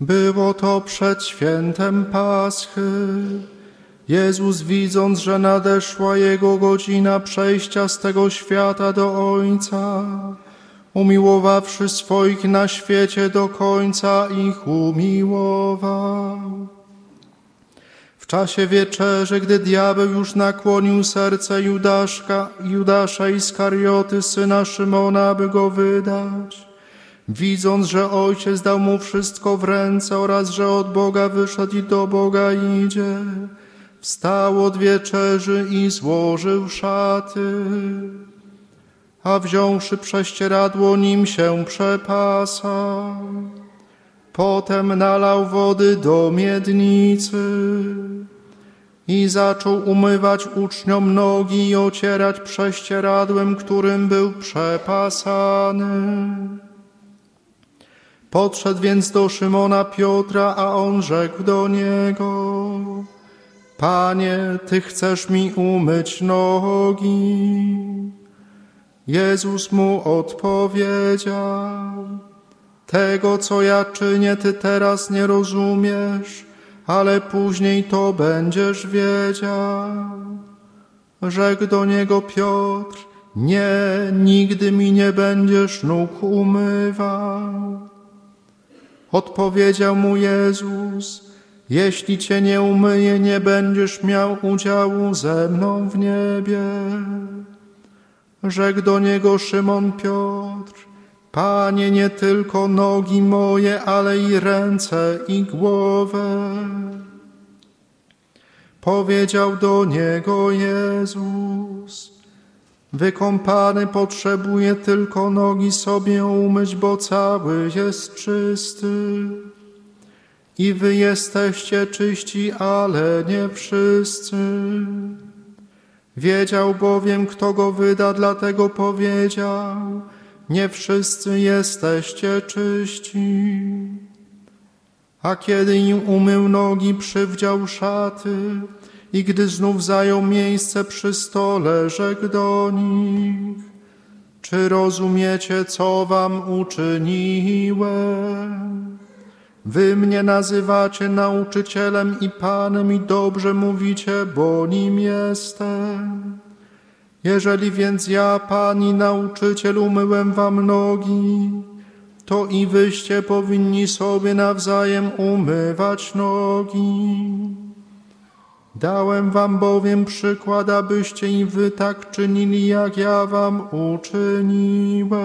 Było to przed świętem Paschy. Jezus, widząc, że nadeszła Jego godzina przejścia z tego świata do Ojca, umiłowawszy swoich na świecie do końca, ich umiłował. W czasie wieczerzy, gdy diabeł już nakłonił serce Judaszka, Judasza Iskarioty, syna Szymona, aby go wydać, widząc, że ojciec dał mu wszystko w ręce oraz że od Boga wyszedł i do Boga idzie, wstał od wieczerzy i złożył szaty, a wziąwszy prześcieradło, nim się przepasał. Potem nalał wody do miednicy i zaczął umywać uczniom nogi i ocierać prześcieradłem, którym był przepasany. Podszedł więc do Szymona Piotra, a on rzekł do niego: Panie, ty chcesz mi umyć nogi? Jezus mu odpowiedział: Tego, co ja czynię, ty teraz nie rozumiesz, ale później to będziesz wiedział. Rzekł do niego Piotr: Nie, nigdy mi nie będziesz nóg umywał. Odpowiedział mu Jezus: Jeśli cię nie umyję, nie będziesz miał udziału ze mną w niebie. Rzekł do niego Szymon Piotr: Panie, nie tylko nogi moje, ale i ręce i głowę. Powiedział do niego Jezus: Wykąpany potrzebuje tylko nogi sobie umyć, bo cały jest czysty. I wy jesteście czyści, ale nie wszyscy. Wiedział bowiem, kto go wyda, dlatego powiedział: Nie wszyscy jesteście czyści. A kiedy im umył nogi, przywdział szaty i gdy znów zajął miejsce przy stole, rzekł do nich: Czy rozumiecie, co wam uczyniłem? Wy mnie nazywacie nauczycielem i panem i dobrze mówicie, bo nim jestem. Jeżeli więc ja, pani nauczyciel, umyłem wam nogi, to i wyście powinni sobie nawzajem umywać nogi. Dałem wam bowiem przykład, abyście i wy tak czynili, jak ja wam uczyniłem.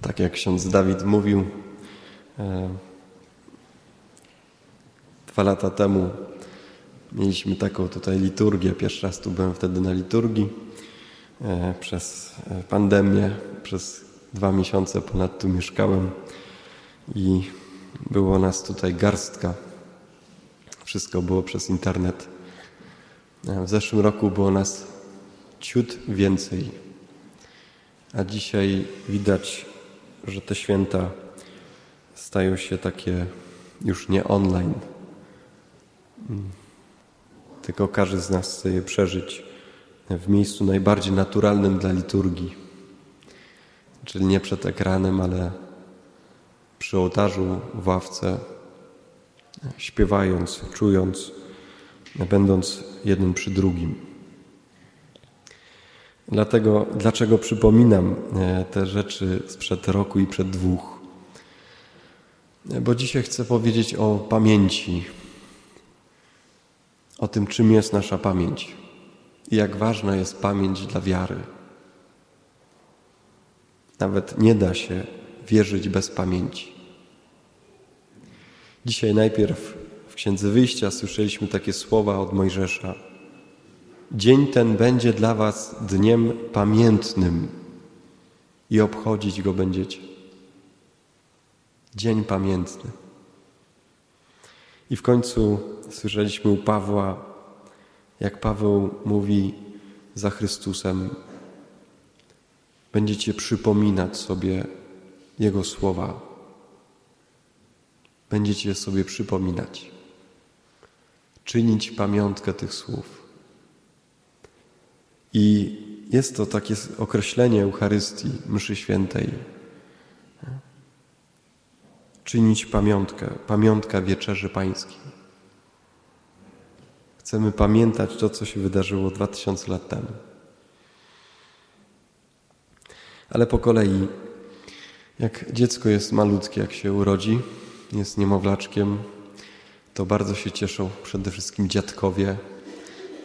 Tak jak ksiądz Dawid mówił, e, dwa lata temu mieliśmy taką tutaj liturgię. Pierwszy raz tu byłem wtedy na liturgii. E, przez pandemię, przez dwa miesiące ponad tu mieszkałem i było nas tutaj garstka. Wszystko było przez internet. E, w zeszłym roku było nas ciut więcej, a dzisiaj widać że te święta stają się takie już nie online, tylko każdy z nas chce je przeżyć w miejscu najbardziej naturalnym dla liturgii, czyli nie przed ekranem, ale przy ołtarzu, w ławce, śpiewając, czując, będąc jednym przy drugim. Dlatego, dlaczego przypominam e, te rzeczy sprzed roku i przed dwóch? Bo dzisiaj chcę powiedzieć o pamięci, o tym, czym jest nasza pamięć i jak ważna jest pamięć dla wiary. Nawet nie da się wierzyć bez pamięci. Dzisiaj najpierw w Księdze Wyjścia słyszeliśmy takie słowa od Mojżesza – Dzień ten będzie dla Was dniem pamiętnym i obchodzić go będziecie. Dzień pamiętny. I w końcu słyszeliśmy u Pawła, jak Paweł mówi za Chrystusem, będziecie przypominać sobie Jego słowa. Będziecie sobie przypominać, czynić pamiątkę tych słów. I jest to takie określenie Eucharystii, mszy świętej. Czynić pamiątkę, pamiątka wieczerzy pańskiej. Chcemy pamiętać to, co się wydarzyło 2000 lat temu. Ale po kolei, jak dziecko jest malutkie, jak się urodzi, jest niemowlaczkiem, to bardzo się cieszą przede wszystkim dziadkowie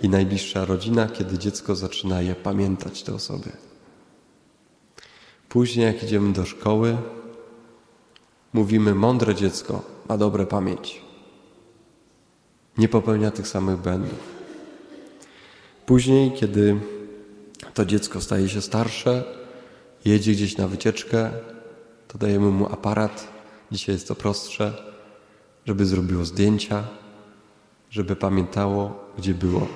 i najbliższa rodzina, kiedy dziecko zaczyna je pamiętać, te osoby. Później, jak idziemy do szkoły, mówimy: mądre dziecko ma dobre pamięć. Nie popełnia tych samych błędów. Później, kiedy to dziecko staje się starsze, jedzie gdzieś na wycieczkę, to dajemy mu aparat. Dzisiaj jest to prostsze, żeby zrobiło zdjęcia, żeby pamiętało, gdzie było.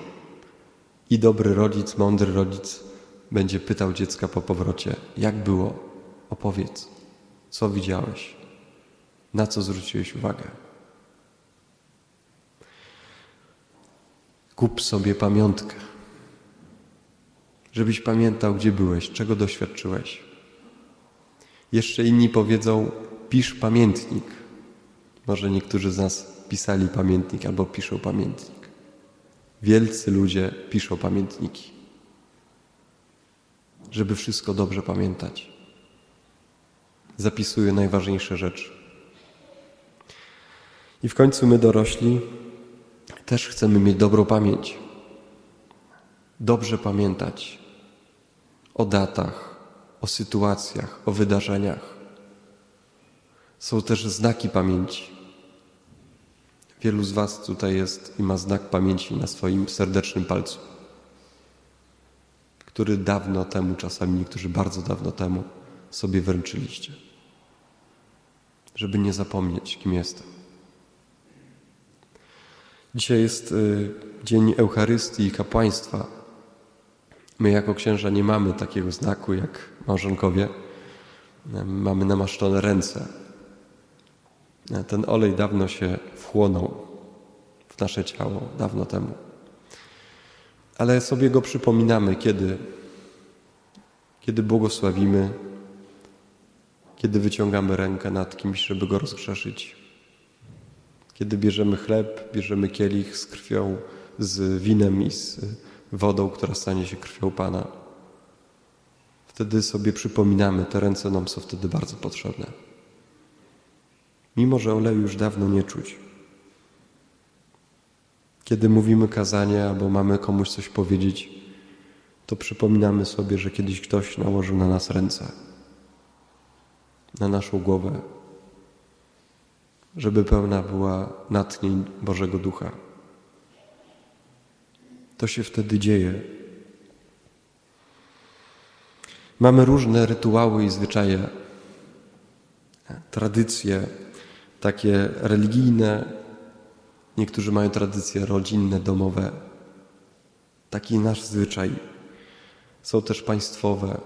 I dobry rodzic, mądry rodzic będzie pytał dziecka po powrocie: Jak było? Opowiedz, co widziałeś, na co zwróciłeś uwagę. Kup sobie pamiątkę, żebyś pamiętał, gdzie byłeś, czego doświadczyłeś. Jeszcze inni powiedzą: pisz pamiętnik. Może niektórzy z nas pisali pamiętnik albo piszą pamiętnik. Wielcy ludzie piszą pamiętniki, żeby wszystko dobrze pamiętać. Zapisują najważniejsze rzeczy. I w końcu my dorośli też chcemy mieć dobrą pamięć. Dobrze pamiętać o datach, o sytuacjach, o wydarzeniach. Są też znaki pamięci. Wielu z Was tutaj jest i ma znak pamięci na swoim serdecznym palcu, który dawno temu, czasami niektórzy bardzo dawno temu, sobie wręczyliście, żeby nie zapomnieć, kim jestem. Dzisiaj jest y, Dzień Eucharystii i Kapłaństwa. My jako księża nie mamy takiego znaku jak małżonkowie. Mamy namaszczone ręce. Ten olej dawno się wchłonął w nasze ciało, dawno temu. Ale sobie go przypominamy, kiedy, kiedy błogosławimy, kiedy wyciągamy rękę nad kimś, żeby go rozgrzeszyć. Kiedy bierzemy chleb, bierzemy kielich z krwią, z winem i z wodą, która stanie się krwią Pana. Wtedy sobie przypominamy, te ręce nam są wtedy bardzo potrzebne. Mimo, że oleju już dawno nie czuć. Kiedy mówimy kazanie albo mamy komuś coś powiedzieć, to przypominamy sobie, że kiedyś ktoś nałożył na nas ręce, na naszą głowę, żeby pełna była natchnień Bożego Ducha. To się wtedy dzieje. Mamy różne rytuały i zwyczaje, tradycje, takie religijne, niektórzy mają tradycje rodzinne, domowe. Taki nasz zwyczaj. Są też państwowe,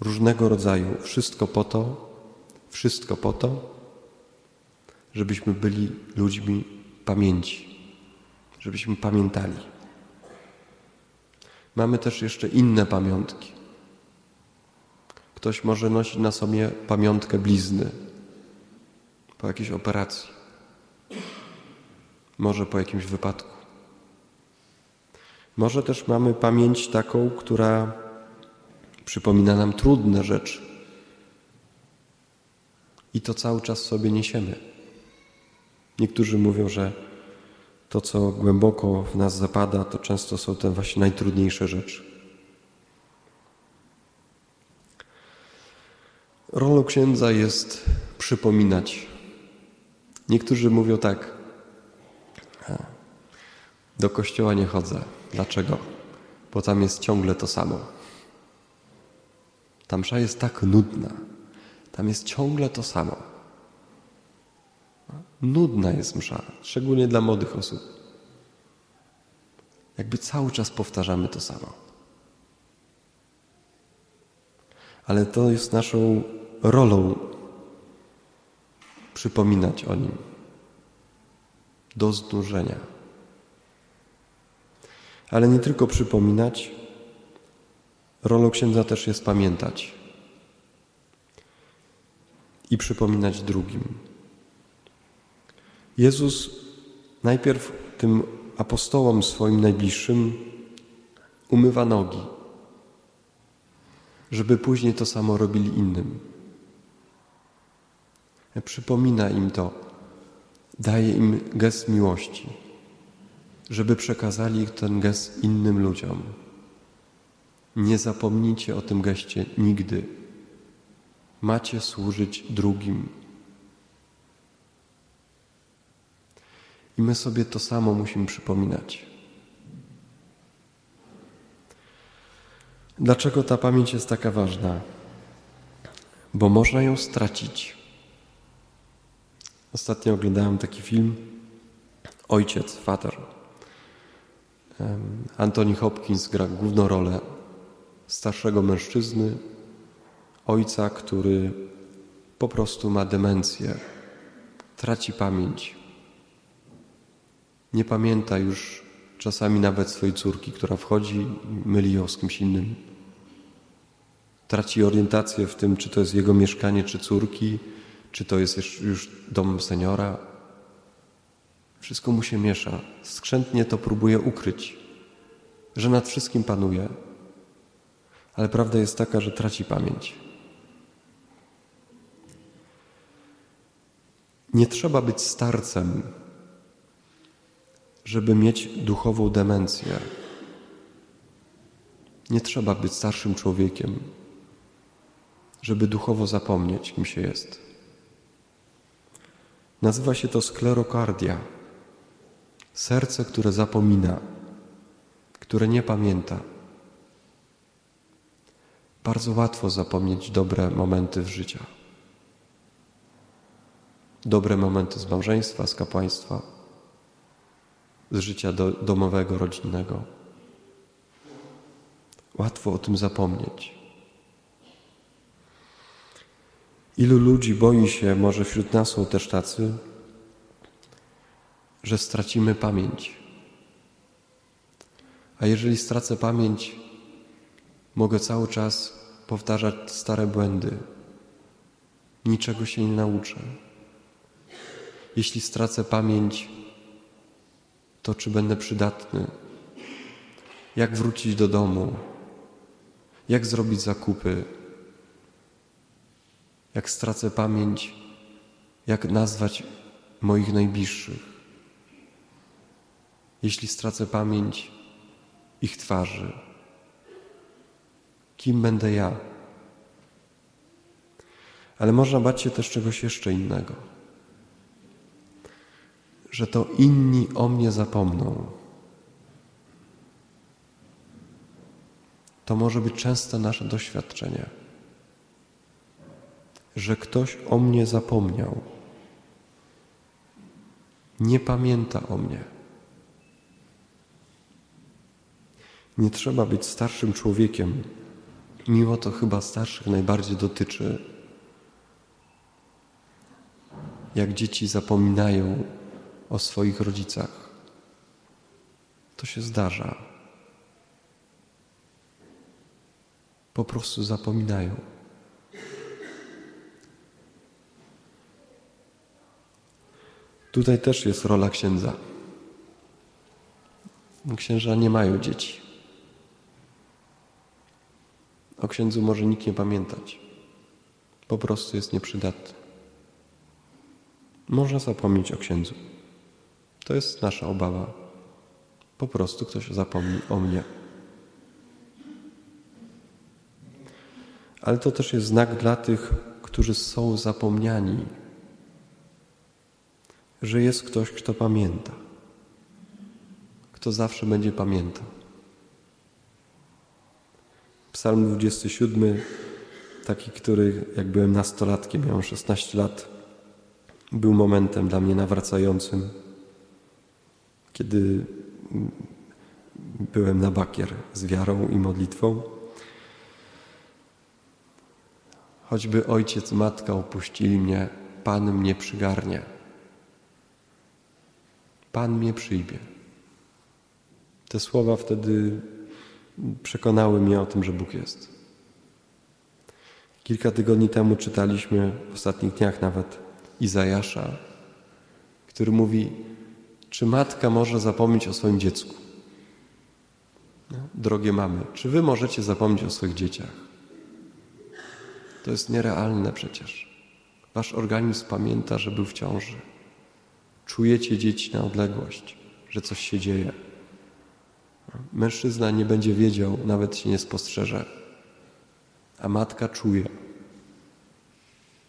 różnego rodzaju. Wszystko po to, wszystko po to, żebyśmy byli ludźmi pamięci, żebyśmy pamiętali. Mamy też jeszcze inne pamiątki. Ktoś może nosić na sobie pamiątkę blizny po jakiejś operacji, może po jakimś wypadku. Może też mamy pamięć taką, która przypomina nam trudne rzeczy. I to cały czas sobie niesiemy. Niektórzy mówią, że to, co głęboko w nas zapada, to często są te właśnie najtrudniejsze rzeczy. Rolą księdza jest przypominać. Niektórzy mówią tak: Do kościoła nie chodzę. Dlaczego? Bo tam jest ciągle to samo. Ta msza jest tak nudna. Tam jest ciągle to samo. Nudna jest msza, szczególnie dla młodych osób. Jakby cały czas powtarzamy to samo. Ale to jest naszą rolą przypominać o nim do znużenia. Ale nie tylko przypominać, Rolą księdza też jest pamiętać i przypominać drugim. Jezus najpierw tym apostołom swoim najbliższym umywa nogi, żeby później to samo robili innym. Przypomina im to, daje im gest miłości, żeby przekazali ten gest innym ludziom. Nie zapomnijcie o tym geście nigdy. Macie służyć drugim. I my sobie to samo musimy przypominać. Dlaczego ta pamięć jest taka ważna? Bo można ją stracić. Ostatnio oglądałem taki film Ojciec, Father. Anthony Hopkins gra główną rolę starszego mężczyzny, ojca, który po prostu ma demencję, traci pamięć. Nie pamięta już czasami nawet swojej córki, która wchodzi i myli ją z kimś innym. Traci orientację w tym, czy to jest jego mieszkanie, czy córki, czy to jest już dom seniora. Wszystko mu się miesza. Skrzętnie to próbuje ukryć, że nad wszystkim panuje. Ale prawda jest taka, że traci pamięć. Nie trzeba być starcem, żeby mieć duchową demencję. Nie trzeba być starszym człowiekiem, żeby duchowo zapomnieć, kim się jest. Nazywa się to sklerokardia. Serce, które zapomina, które nie pamięta. Bardzo łatwo zapomnieć dobre momenty w życiu. Dobre momenty z małżeństwa, z kapłaństwa, z życia do, domowego, rodzinnego. Łatwo o tym zapomnieć. Ilu ludzi boi się, może wśród nas są też tacy, że stracimy pamięć. A jeżeli stracę pamięć, mogę cały czas powtarzać stare błędy. Niczego się nie nauczę. Jeśli stracę pamięć, to czy będę przydatny? Jak wrócić do domu? Jak zrobić zakupy? Jak stracę pamięć, jak nazwać moich najbliższych? Jeśli stracę pamięć ich twarzy, kim będę ja? Ale można bać się też czegoś jeszcze innego że to inni o mnie zapomną. To może być częste nasze doświadczenie, że ktoś o mnie zapomniał, nie pamięta o mnie. Nie trzeba być starszym człowiekiem, mimo to chyba starszych najbardziej dotyczy. Jak dzieci zapominają o swoich rodzicach. To się zdarza. Po prostu zapominają. Tutaj też jest rola księdza. Księża nie mają dzieci. O księdzu może nikt nie pamiętać. Po prostu jest nieprzydatny. Można zapomnieć o księdzu. To jest nasza obawa. Po prostu ktoś zapomni o mnie. Ale to też jest znak dla tych, którzy są zapomniani, że jest ktoś, kto pamięta, kto zawsze będzie pamiętał. Psalm 27, taki, który jak byłem nastolatkiem, miałem 16 lat, był momentem dla mnie nawracającym kiedy byłem na bakier z wiarą i modlitwą. Choćby ojciec, matka opuścili mnie, Pan mnie przygarnia. Pan mnie przyjmie. Te słowa wtedy przekonały mnie o tym, że Bóg jest. Kilka tygodni temu czytaliśmy, w ostatnich dniach nawet, Izajasza, który mówi, czy matka może zapomnieć o swoim dziecku? No, drogie mamy, czy wy możecie zapomnieć o swoich dzieciach? To jest nierealne przecież. Wasz organizm pamięta, że był w ciąży. Czujecie dzieci na odległość, że coś się dzieje. Mężczyzna nie będzie wiedział, nawet się nie spostrzeże, a matka czuje.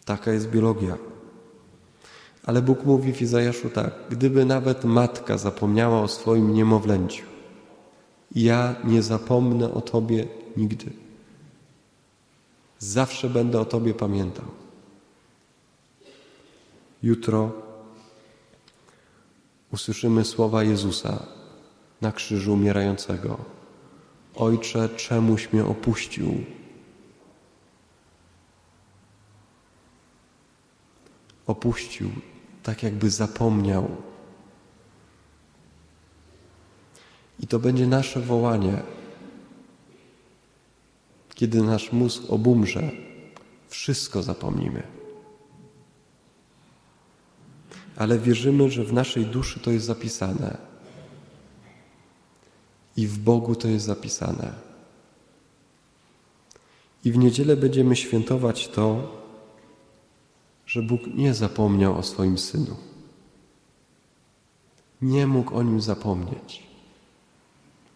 Taka jest biologia. Ale Bóg mówi w Izajaszu tak: Gdyby nawet matka zapomniała o swoim niemowlęciu, ja nie zapomnę o Tobie nigdy. Zawsze będę o Tobie pamiętał. Jutro usłyszymy słowa Jezusa na krzyżu umierającego. Ojcze, czemuś mnie opuścił? Opuścił, tak jakby zapomniał. I to będzie nasze wołanie. Kiedy nasz mózg obumrze, wszystko zapomnimy. Ale wierzymy, że w naszej duszy to jest zapisane. I w Bogu to jest zapisane. I w niedzielę będziemy świętować to, że Bóg nie zapomniał o swoim synu. Nie mógł o nim zapomnieć,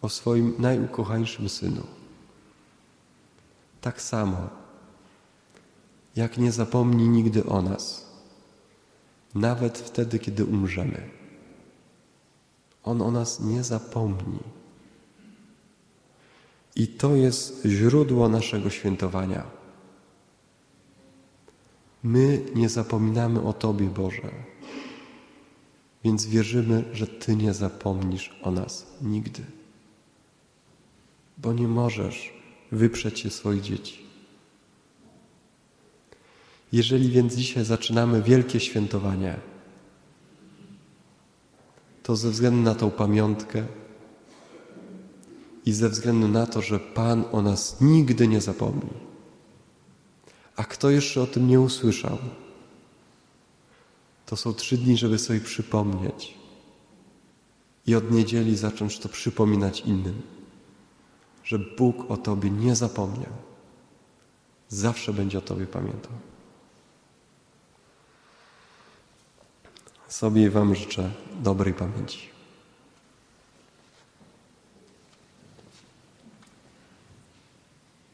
o swoim najukochańszym synu. Tak samo, jak nie zapomni nigdy o nas, nawet wtedy, kiedy umrzemy. On o nas nie zapomni. I to jest źródło naszego świętowania. My nie zapominamy o Tobie, Boże, więc wierzymy, że Ty nie zapomnisz o nas nigdy, bo nie możesz wyprzeć się swoich dzieci. Jeżeli więc dzisiaj zaczynamy wielkie świętowanie, to ze względu na tą pamiątkę i ze względu na to, że Pan o nas nigdy nie zapomni. A kto jeszcze o tym nie usłyszał, to są trzy dni, żeby sobie przypomnieć i od niedzieli zacząć to przypominać innym, że Bóg o Tobie nie zapomniał. Zawsze będzie o Tobie pamiętał. Sobie Wam życzę dobrej pamięci.